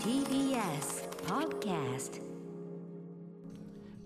TBS Podcast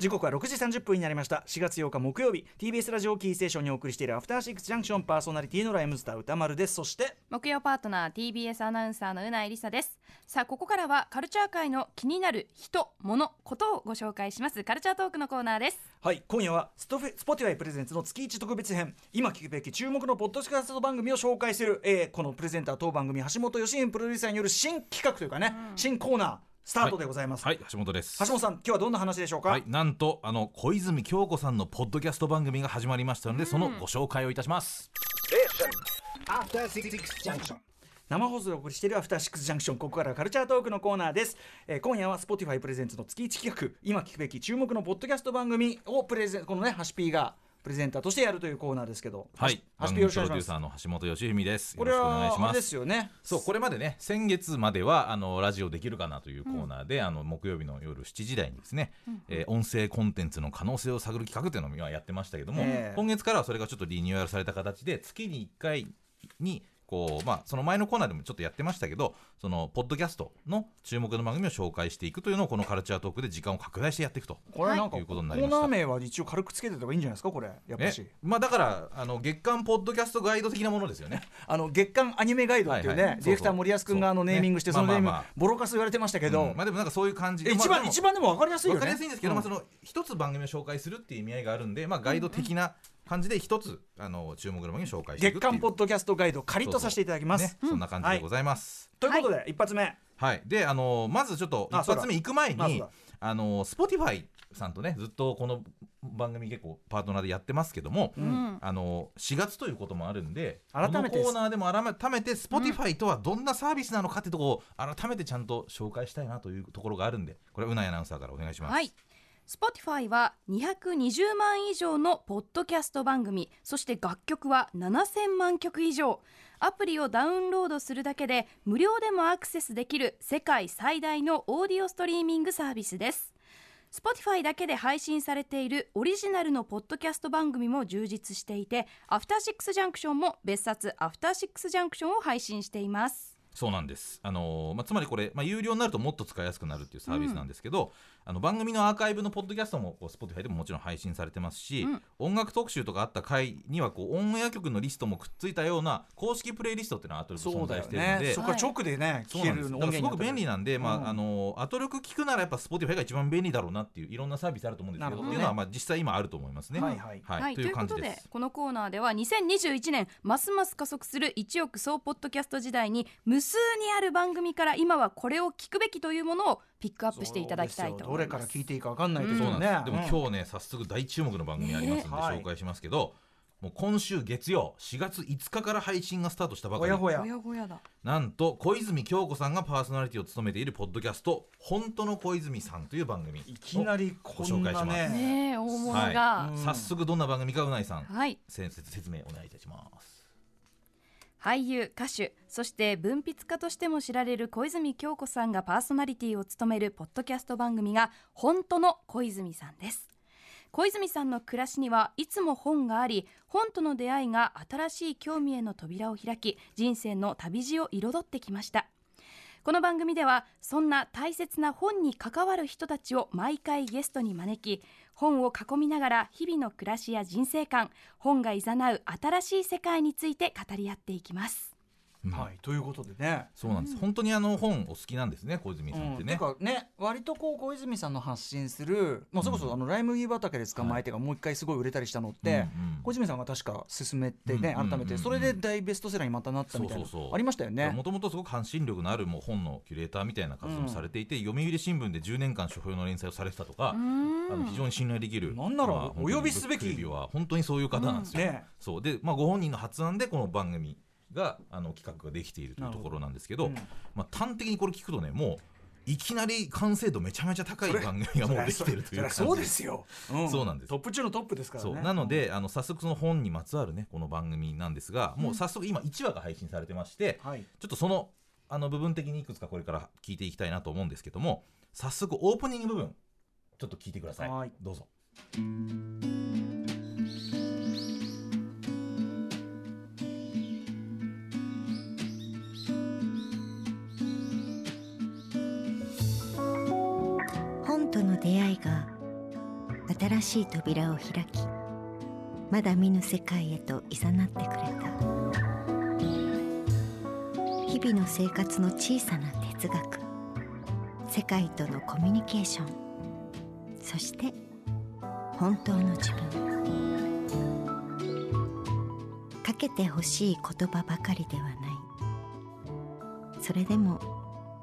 時刻は6時30分になりました。4月8日木曜日。TBS ラジオキーステーションにお送りしているアフターシックスジャンクションパーソナリティのライムスター宇多丸です。そして木曜パートナー TBS アナウンサーの宇内梨沙です。さあここからはカルチャー界の気になる人物ことをご紹介します。カルチャートークのコーナーです。はい今夜はスポティファイ presents の月一特別編。今聞くべき注目のポッドキャスト番組を紹介する、えーこのプレゼンター当番組橋本吉史プロデューサーによる新企画というかね、新コーナースタートでございます、はい、橋本です。橋本さん今日はどんな話でしょうか、はい、なんと、あの、小泉京子さんのポッドキャスト番組が始まりましたので、そのご紹介をいたします。After Six Junction. 生放送でお送りしているアフターシックスジャンクションここからはカルチャートークのコーナーです、えー今夜は Spotify プレゼンツの月一企画今聞くべき注目のポッドキャスト番組をプレゼンこのねハシピーがプレゼンターとしてやるというコーナーですけどはい、ハシピーよろしくお願いします。橋本義文です。これよろしくお願いはでします。すよね。そう、これまでね、先月までは、あの、ラジオできるかなというコーナーで、あの、木曜日の夜7時台にですね、えー音声コンテンツの可能性を探る企画というのを今やってましたけども、ええ。今月からはそれがちょっとリニューアルされた形で、月に1回に、こう、まあ、その前のコーナーでもちょっとやってましたけど、その、ポッドキャストの注目の番組を紹介していくというのを、このカルチャートークで時間を拡大してやっていくと。これなんか、ということにコなりました。ーナー名は一応軽くつけてた方がいいんじゃないですかこれ。やっぱしえまあだからあの月間ポッドキャストガイド的なものですよね。あの月刊アニメガイドっていうね、はいはい。ディレクター森保君があのネーミングして、ねそのネーミング、まあまあ。まあボロカス言われてましたけど、うん。まあでもなんかそういう感じで。え一番、一番でも分かりやすいよね。わかりやすいんですけど、うんまあその一つ番組を紹介するっていう意味合いがあるんで、まあガイド的な感じで一つあの注目の番組を紹介していく月刊ポッドキャストガイド借りとさせていただきます、ね。そんな感じでございます。ということで、一発目。はい、であのまずちょっとあ一発目行く前にそうだあそうあの Spotify さんとねずっとこの番組結構パートナーでやってますけども、あの4月ということもあるんで改めてこのコーナーでも改めて Spotify とはどんなサービスなのかってところを改めてちゃんと紹介したいなというところがあるんでこれはうないアナウンサーからお願いします。はい Spotify は220万以上のポッドキャスト番組そして楽曲は7000万曲以上。アプリをダウンロードするだけで無料でもアクセスできる世界最大のオーディオストリーミングサービスです。Spotify だけで配信されているオリジナルのポッドキャスト番組も充実していてアフターシックスジャンクションも別冊アフターシックスジャンクションを配信しています。そうなんです。あのーまあ、つまりこれ、まあ、有料になるともっと使いやすくなるっていうサービスなんですけど、あの番組のアーカイブのポッドキャストもこう Spotify でももちろん配信されてますし、音楽特集とかあった回にはこうオンエア曲のリストもくっついたような公式プレイリストっていうのは後で存そうだよ在しているので、ねそこは直でね、聞ける音源だからすごく便利なんで、まあうん。あの後録聞くならやっぱ Spotify が一番便利だろうなっていういろんなサービスあると思うんですけどね。っていうのはまあ実際今あると思いますね。はいはい。はい、という感じです。このコーナーでは2021年ますます加速する1億総ポッドキャスト時代に無数にある番組から今はこれを聞くべきというものをピックアップしていただきたいと思います。どれから聞いていいか分かんないですそうよね、なんです。でも今日ね、早速大注目の番組ありますんでねはい。紹介しますけど、もう今週月曜4月5日から配信がスタートしたばかり。ほやほや。ほやほやだなんと小泉京子さんがパーソナリティを務めているポッドキャスト「本当の小泉さん」という番組。いきなりこんなね。ねえ大物が。はい、早速どんな番組かうないさん、はい。先生説明お願いいたします俳優歌手そして文筆家としても知られる小泉京子さんがパーソナリティを務めるポッドキャスト番組が本当の小泉さんです。小泉さんの暮らしにはいつも本があり本との出会いが新しい興味への扉を開き人生の旅路を彩ってきました。この番組ではそんな大切な本に関わる人たちを毎回ゲストに招き本を囲みながら日々の暮らしや人生観本がいざなう新しい世界について語り合っていきます。はいということでね。そうなんです、本当にあの本お好きなんですね小泉さんってね、うん、ね割とこう小泉さんの発信する、まあ、それこそあのライ麦畑で捕まえてがもう一回すごい売れたりしたのって、小泉さんが確か進めてね、改めて。それで大ベストセラーにまたなったみたいなありましたよね。もともとすごく発信力のあるもう本のキュレーターみたいな活動もされていて、読売新聞で10年間書評の連載をされてたとか、あの非常に信頼できる、なんならまあお呼びすべき。は本当にそういう方なんですよ。そう。で、まあ、ご本人の発案でこの番組があの企画ができているというところなんですけど、なるほまあ、端的にこれ聞くとねもういきなり完成度めちゃめちゃ高い番組がもうできてるという感じ。そうですよ、ん。そうなんです。トップ中のトップですからね。なので、あの早速その本にまつわるねこの番組なんですが、もう早速今1話が配信されてまして、はい。ちょっとそのあの部分的にいくつかこれから聞いていきたいなと思うんですけども早速オープニング部分ちょっと聞いてください、はい。どうぞとの出会いが新しい扉を開きまだ見ぬ世界へと誘ってくれた。日々の生活の小さな哲学世界とのコミュニケーションそして本当の自分。かけてほしい言葉ばかりではない。それでも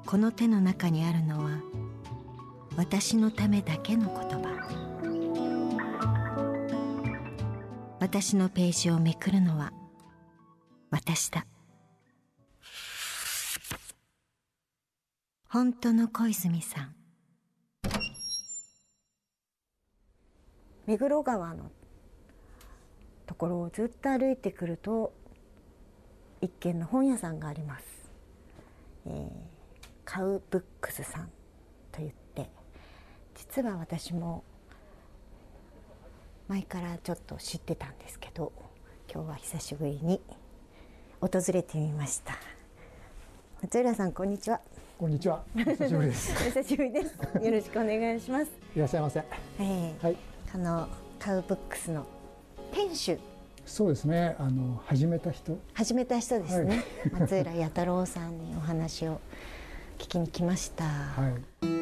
この手の中にあるのは私のためだけの言葉。私のページをめくるのは私だ。本当の小泉さん。目黒川のところをずっと歩いてくると一軒の本屋さんがあります、えー、カウブックスさんと言って実は私も前からちょっと知ってたんですけど今日は久しぶりに訪れてみました松浦さんこんにちはこんにちは。久しぶりです。お 久しぶりです。よろしくお願いします。いらっしゃいませ。えー、はい。あのカウブックスの店主。そうですね。あの始めた人。始めた人ですね。はい、松浦弥太郎さんにお話を聞きに来ました。はい。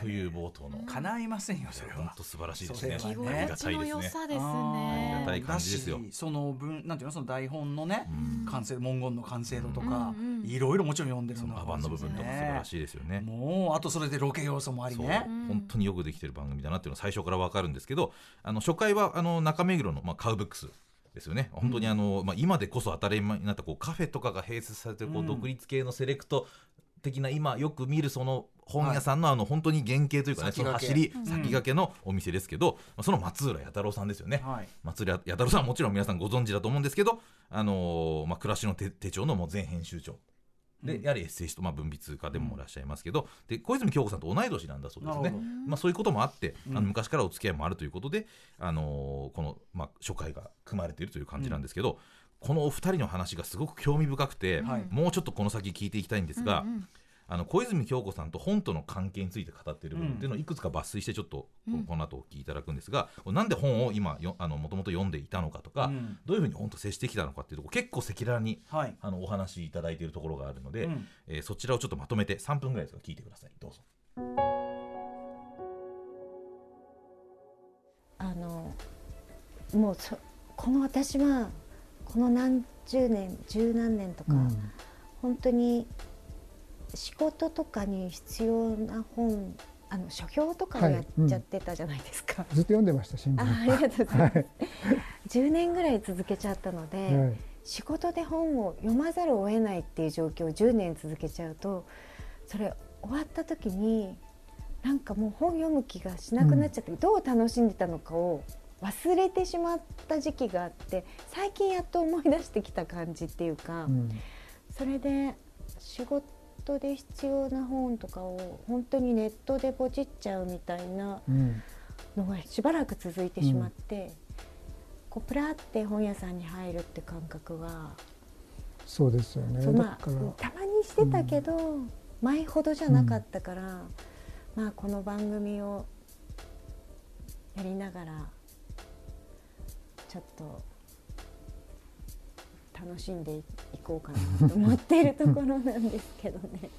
という冒頭の叶いませんよそれは本当素晴らしいですね。着心地の良さですね。ありがたい感じですよ。その文なんていうのその台本のね完成文言の完成度とかいろいろもちろん読んでるのアバンの部分とか素晴らしいですよね。もうあとそれでロケ要素もありね。本当によくできてる番組だなっていうのは最初からわかるんですけど、あの初回はあの中目黒のまあカウブックス。ですよね本当にあの、まあ、今でこそ当たり前になったこうカフェとかが併設されてるこう独立系のセレクト的な今よく見るその本屋さんのあの本当に原型というかね、その走り先駆けのお店ですけど、その松浦弥太郎さんですよね、松浦弥太郎さんはもちろん皆さんご存知だと思うんですけど、あのまあ、暮らしの手帳のもう全編集長。で、やはりエッセイスト、まあ、文筆家でもいらっしゃいますけど、で小泉京子さんと同い年なんだそうですね、まあ、そういうこともあって、あの昔からお付き合いもあるということで、あのこの、まあ、初回が組まれているという感じなんですけど、このお二人の話がすごく興味深くて、もうちょっとこの先聞いていきたいんですが。あの小泉京子さんと本との関係について語っている部分っていうのをいくつか抜粋してちょっとこの後お聞きいただくんですが、うん、なんで本を今よあのもともと読んでいたのかとか、うん、どういうふうに本と接してきたのかっていうところ結構赤裸々に、はい、あのお話しいただいているところがあるので、うん、えー、そちらをちょっとまとめて3分ぐらいですが聞いてください。どうぞ。あのもうそこの私はこの何十年十何年とか、本当に仕事とかに必要な本あの書評とかをやっちゃってたじゃないですか、はい。うん、ずっと読んでました新聞。あありがとうございます、はい、10年ぐらい続けちゃったので、はい、仕事で本を読まざるを得ないっていう状況を10年続けちゃうとそれ終わった時になんかもう本読む気がしなくなっちゃって、うん、どう楽しんでたのかを忘れてしまった時期があって最近やっと思い出してきた感じっていうか、うん、それで仕事トで必要な本とかを本当にネットでポチっちゃうみたいなのがしばらく続いてしまって、うん、こうプラって本屋さんに入るって感覚はそうですよね、まあ、たまにしてたけど、うん、前ほどじゃなかったから、うん、まあこの番組をやりながらちょっと楽しんでいこうかなと思っているところなんですけどね。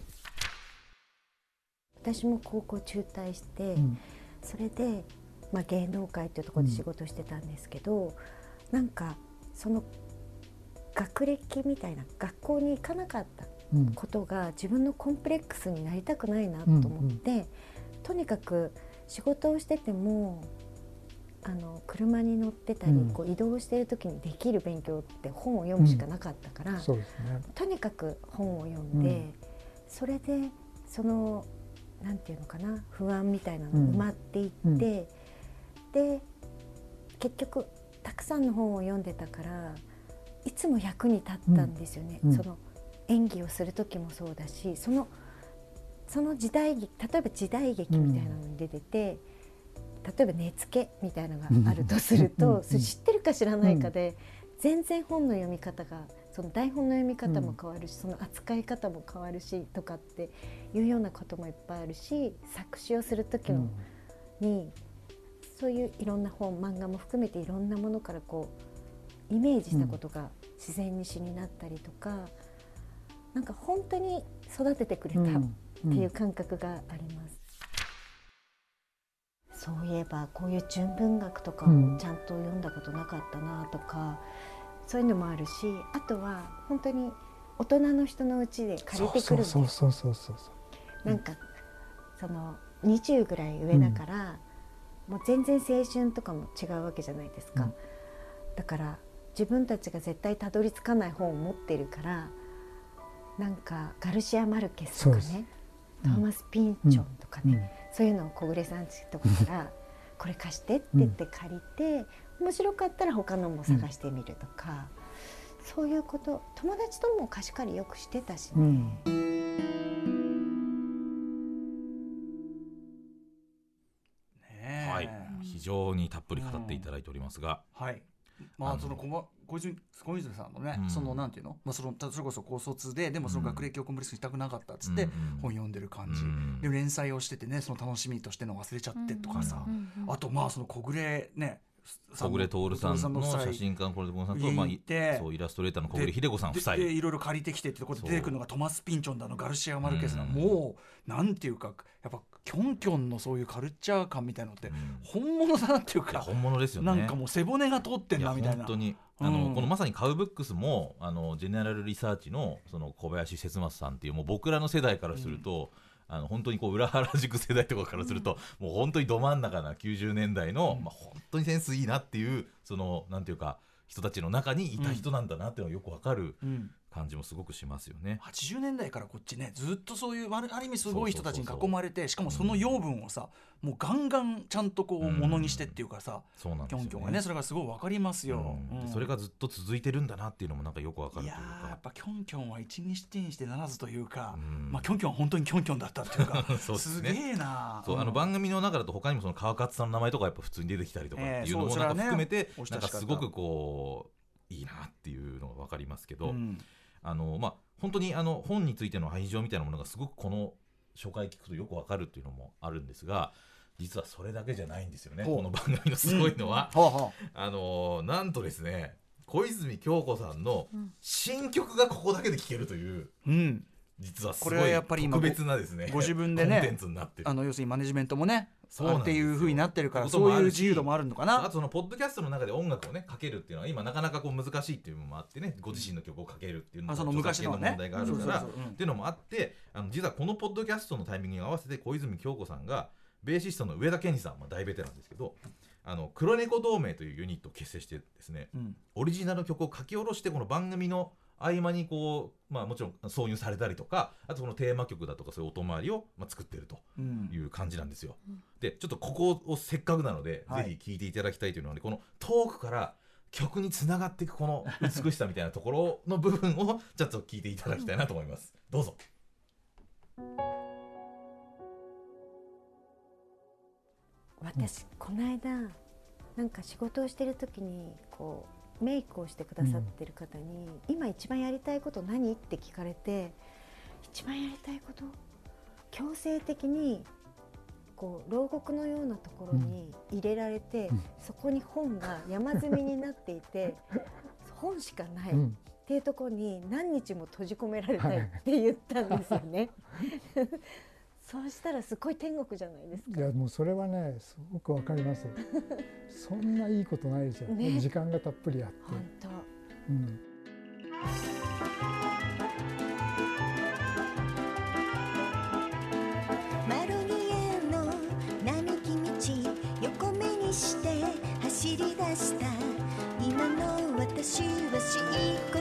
私も高校中退して、うん、それで、まあ、芸能界っていうところで仕事してたんですけど、うん、なんかその学歴みたいな学校に行かなかったことが自分のコンプレックスになりたくないなと思って、うんうん、とにかく仕事をしててもあの車に乗ってたり、こう移動している時にできる勉強って本を読むしかなかったから、ね、とにかく本を読んで、それでそのなんていうのかな不安みたいなのが埋まっていって、で結局たくさんの本を読んでたからいつも役に立ったんですよね。その演技をする時もそうだしそのその時代劇例えば時代劇みたいなのに出てて、例えば根付けみたいなのがあるとすると、それ知ってるか知らないかで、全然本の読み方がその台本の読み方も変わるし、その扱い方も変わるしとかっていうようなこともいっぱいあるし作詞をする時の、にそういういろんな本漫画も含めていろんなものからこうイメージしたことが自然に詩になったりとか、なんか本当に育ててくれたっていう感覚があります。そういえばこういう純文学とかをちゃんと読んだことなかったなとか、そういうのもあるしあとは本当に大人の人のうちで借りてくるそうそうそうそうそうなんかその20ぐらい上だから、もう全然青春とかも違うわけじゃないですか、うん。だから自分たちが絶対たどり着かない本を持ってるからなんかガルシア・マルケスとかねうん。トーマス・ピンチョンとかね、うんそういうのを小暮さんちとかから「これ貸して」って言って借りて、面白かったら他のも探してみるとか、そういうこと。友達とも貸し借りよくしてたしうね。ん。ねえはい、非常にたっぷり語っていただいておりますが、はい。まあその小ま小泉小泉さんのね、うん。そのなんていうの、まあそのたそれこそ高卒ででもその学歴をコンプレックスしたくなかったっつって本読んでる感じ、うん。で連載をしててねその楽しみとしての忘れちゃってとかさ、あとまあその小暮ね小暮徹さんの写真家の小暮徹さんと、まあ、行ってそうイラストレーターの小暮秀子さん夫妻。ででいろいろ借りてきてってところで出てくるのがトマス・ピンチョンだのガルシア・マルケスだもうなんていうかやっぱキョンキョンのそういうカルチャー感みたいのってうん。本物だなっていうか、本物ですよね。なんかもう背骨が通ってんなみたいな。本当にあの、うんこのまさにカウブックスもあのジェネラルリサーチのその小林節松さんっていうもう僕らの世代からすると、あの本当にこう裏原宿世代とかからすると、もう本当にど真ん中な90年代の、まあ、本当にセンスいいなっていうそのなんていうか人たちの中にいた人なんだなっていうのがよくわかるうん感じもすごくしますよね。80年代からこっちねずっとそういうある意味すごい人たちに囲まれてしかもその養分をさ、もうガンガンちゃんとこううんものにしてっていうかさ、そうなんですよね。キョンキョンがねそれがすごいわかりますよ、うん。それがずっと続いてるんだなっていうのもなんかよくわかるといういやっか。ぱキョンキョンは一にしてにしてならずというか、うん。まあキョンキョンは本当にキョンキョンだったっていうか そうですね。げえなそう、あのん番組の中だと他にもその川勝さんの名前とかやっぱ普通に出てきたりとかっていうのええもなんか含めてなんお親しかった。かすごくこういいなっていうのが分かりますけど、うんあのまあ本当にあの本についての愛情みたいなものがすごくこの初回聞くとよく分かるっていうのもあるんですが実はそれだけじゃないんですよねこの番組のすごいのは、はあはあ。のなんとですね小泉京子さんの新曲がここだけで聴けるというあうん実はすごいこれはやっぱり今特別なですねご自分でねコンテンツになってる。あの要するにマネジメントもねそうっていうふうになってるからそういう自由度もあるのかあなとそのポッドキャストの中で音楽をねかけるっていうのは今なかなかこう難しいっていうのもあってねご自身の曲をかけるっていうのあその昔のね。問題があるからっていうのもあってあの実はこのポッドキャストのタイミングに合わせて小泉京子さんがベーシストの上田健二さん、まあ、大ベテランですけどあの黒猫同盟というユニットを結成してですねうん。オリジナル曲を書き下ろしてこの番組の合間にこう、まあ、もちろん挿入されたりとかあとそのテーマ曲だとかそういう音回りを、まあ、作ってるとうんいう感じなんですよ。でちょっとここをせっかくなので、はいぜひ聴いていただきたいというのはねこの遠くから曲につながっていくこの美しさみたいなところの部分をちょっと聞いていただきたいなと思います。どうぞ。私この間なんか仕事をしてる時にこうメイクをしてくださってる方に「今一番やりたいこと何?」って聞かれて一番やりたいこと？強制的にこう牢獄のようなところに入れられて、うんそこに本が山積みになっていて 本しかない。うんっていうところに何日も閉じ込められたいって言ったんですよね。そうしたらすごい天国じゃないですか。いやもうそれはねすごくわかります。そんないいことないですよ、ね。時間がたっぷりあって、本当。うん、マロニエの並木道横目にして走り出した今の私は漆黒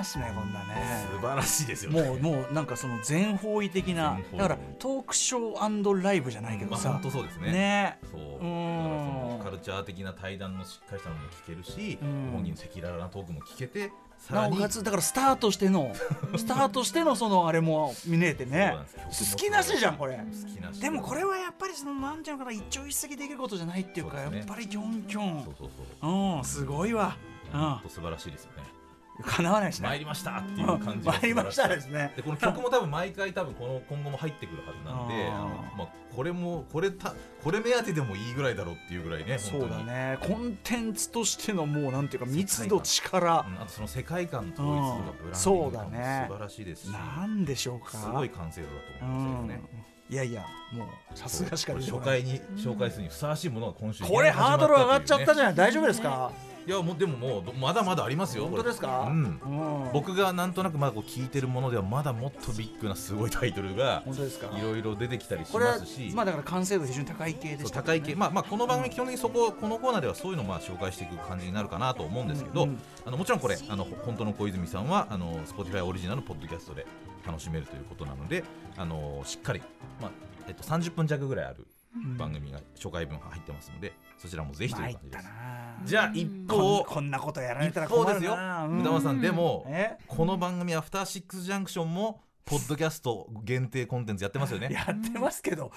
参りますねこんなね。素晴らしいですよね。もうもうなんかその全方位的な。だからトークショーライブじゃないけどさ、まあ本当そうですね。ね。そう。だからそうんのカルチャー的な対談のしっかりしたのも聞けるし、うん。本人の赤裸々なトークも聞けてさらになおかつだからスタートしての スタートしてのそのあれも見ね。そうなんです好きなしじゃんこれ。好きなしでもこれはやっぱりそのなんていうのかな一朝一夕できることじゃないっていうかね。やっぱりキョンキョン。そうんすごいわ。うん。本当素晴らしいですよねかなわないしね参りましたっていう感じが 参りましたですね。でこの曲も多分毎回多分この今後も入ってくるはずなんであの、まあ、これもこれたこれ目当てでもいいぐらいだろうっていうぐらいねそうだね。コンテンツとしてのもうなんていうか密度力。うんあとその世界観統一とかブランディングとかもそうだね。素晴らしいですし。なんでしょうか。すごい完成度だと思うんですよね。いやいやもうさすがしか初回に紹介するにふさわしいものが今週これハードル上がっちゃったじゃゃない。大丈夫ですか？んいやもうでももうまだまだありますよ本当ですか？うん。うん。僕がなんとなくまだこう聞いてるものではまだもっとビッグなすごいタイトルが本当ですか？いろいろ出てきたりしますし。まあだから完成度非常に高い系でした高い系、まあまあこの番組基本的にそここのコーナーではそういうのをまあ紹介していく感じになるかなと思うんですけど、うんうんあのもちろんこれあの本当の小泉さんはあの Spotify オリジナルのポッドキャストで楽しめるということなのであのしっかりまあえっと30分弱ぐらいある番組が初回分入ってますのでそちらもぜひという感じです。じゃあ一こ方んこんなことやられ一たら困る方ですよ。歌丸さんでもえ？この番組アフターシックスジャンクションもポッドキャスト限定コンテンツやってますよね。やってますけど、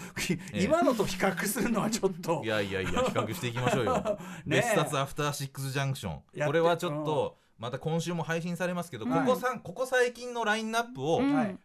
え今のと比較するのはちょっと。いやいやいや比較していきましょうよ。別冊アフターシックスジャンクション。これはちょっとまた今週も配信されますけど、はい。ここさんここ最近のラインナップを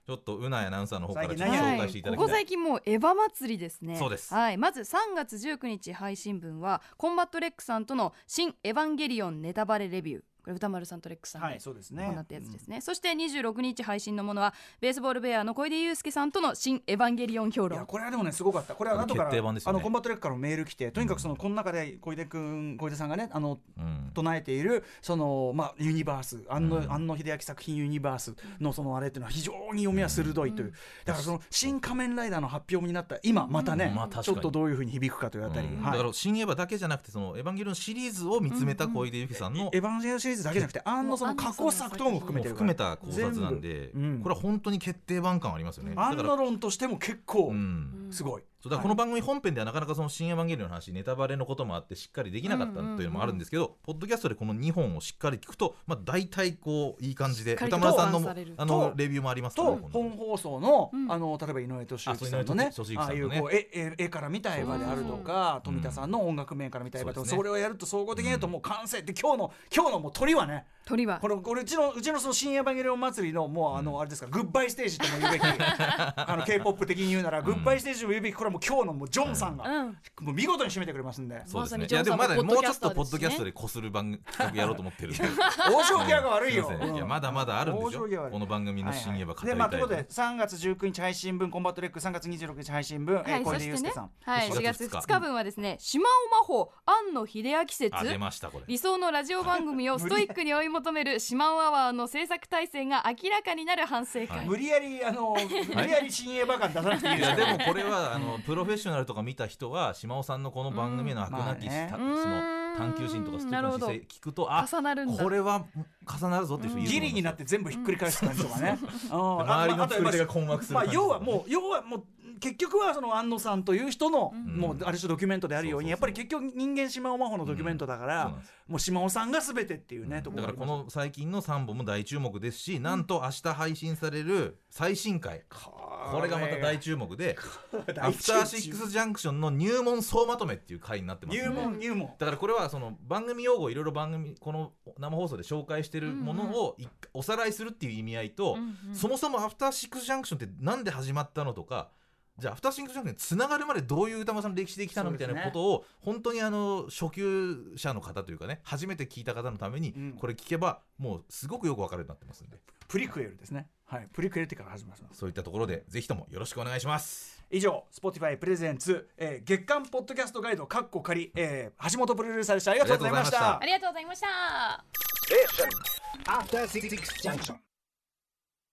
ちょっと宇内アナウンサーの方からちょっと最近何紹介していただここきたい。最近もうエヴァ祭りですね。そうです。はい。まず3月19日配信分はコンバットレックさんとのシン・エヴァンゲリオンネタバレレビューこれ宇多丸さんとレックさんで、はいそうですね。行ったやつですね、そして26日配信のものはベースボールベアの小出祐介さんとのシン・エヴァンゲリオン評論。いやこれはでもねすごかった。これは後から決定版ですよね。あのコンバットレックからのメール来てとにかくそのこの中で小出君小出さんがねあのうん。唱えているそのまあユニバース庵野、うん。庵野秀明作品ユニバースのそのあれっていうのは非常に読みは鋭いという、だからその新仮面ライダーの発表になった今またね、まあちょっとどういうふうに響くかというあたり、はい。うんだから新エヴァだけじゃなくてそのエヴァンゲリオンシリーズを見つめた小出由紀さんのエヴァンゲリオンシリーズだけじゃなくてあのその過去作とかも含めて含めた考察なんで、うん。これは本当に決定版感ありますよね。アンだからノロンとしても結構うん。すごい、そうだからこの番組本編ではなかなかその新エヴァンゲリオンの話ネタバレのこともあってしっかりできなかったというのもあるんですけど、ポッドキャストでこの2本をしっかり聞くと、まあ、大体こういい感じで歌村さんのあのとレビューもありますからとね本放送の,、うん。あの例えば井上俊之さんのあそうね。ああいうこう絵絵絵から見たエヴァであるとか富田さんの音楽面から見たエヴァとかそ,、れをやると総合的に言うともう完成って今日の今日のもう鳥はね鳥は。このこれうちのうちのその新エヴァンゲリオン祭りのもうあの、あれですかグッバイステージとも言うべき あの K-POP 的に言うなら、グッバイステージとも言うべきこれはもう今日のもうジョンさんが、うん。もう見事に締めてくれますんで。そうですね。いやでもまだももうちょっとポポッドキャストででこする番組 企画やろうと思ってるんで。大正気が悪いよ。いやまだまだあるんですよこの番組の新エヴァ語りたいで。まあということで3月19日配信分コンバット REC 3月26日配信分、小出そしてね祐介さん、、はい、4 4月月2 2日分はですね、島尾真帆、庵野秀明説あ出ましたこれ。理想のラジオ番組をストイックに追い求めるしまおアワーの制作体制が明らかになる反省会、無理やりあの無理やり新エヴァ感出さなくていいいですよ。やでもこれはあのプロフェッショナルとか見た人はしまおさんのこの番組への飽くなき、うんまあねたその探求心とかストイックななるほど。姿勢聞くとあ重なるんだ。これは重なるぞっていう人いるギリになって全部ひっくり返す感じとかね、うん。周りの作り手が困惑するまあ要はもう要はもう結局はその安野さんという人の、ん。もうある種ドキュメントであるようにやっぱり結局人間島尾真帆のドキュメントだから、もう島尾さんが全てっていうね、とこだから。この最近の3本も大注目ですし、なんと明日配信される最新回。これがまた大注目で「アフターシックスジャンクション」の入門総まとめっていう回になってます。入門入門。だからこれはその番組用語いろいろ番組この生放送で紹介してるものをいおさらいするっていう意味合いと、そもそも「アフターシックスジャンクション」ってなんで始まったのとかじゃあアフターシックスジャンクションにつながるまでどういう歌丸さんの歴史できたのみたいなことを本当にあの初級者の方というかね初めて聞いた方のためにうん。これ聞けばもうすごくよくわかるようになってますんで。プリクエルですね。はい。プリクエルってから始まります。そういったところでぜひともよろしくお願いします。以上 Spotify プレゼンツ、えー月間ポッドキャストガイドカッコ仮、えー橋本プロデューサーでした。ありがとうございました。ありがとうございました。ありがとうございました After Six Junction.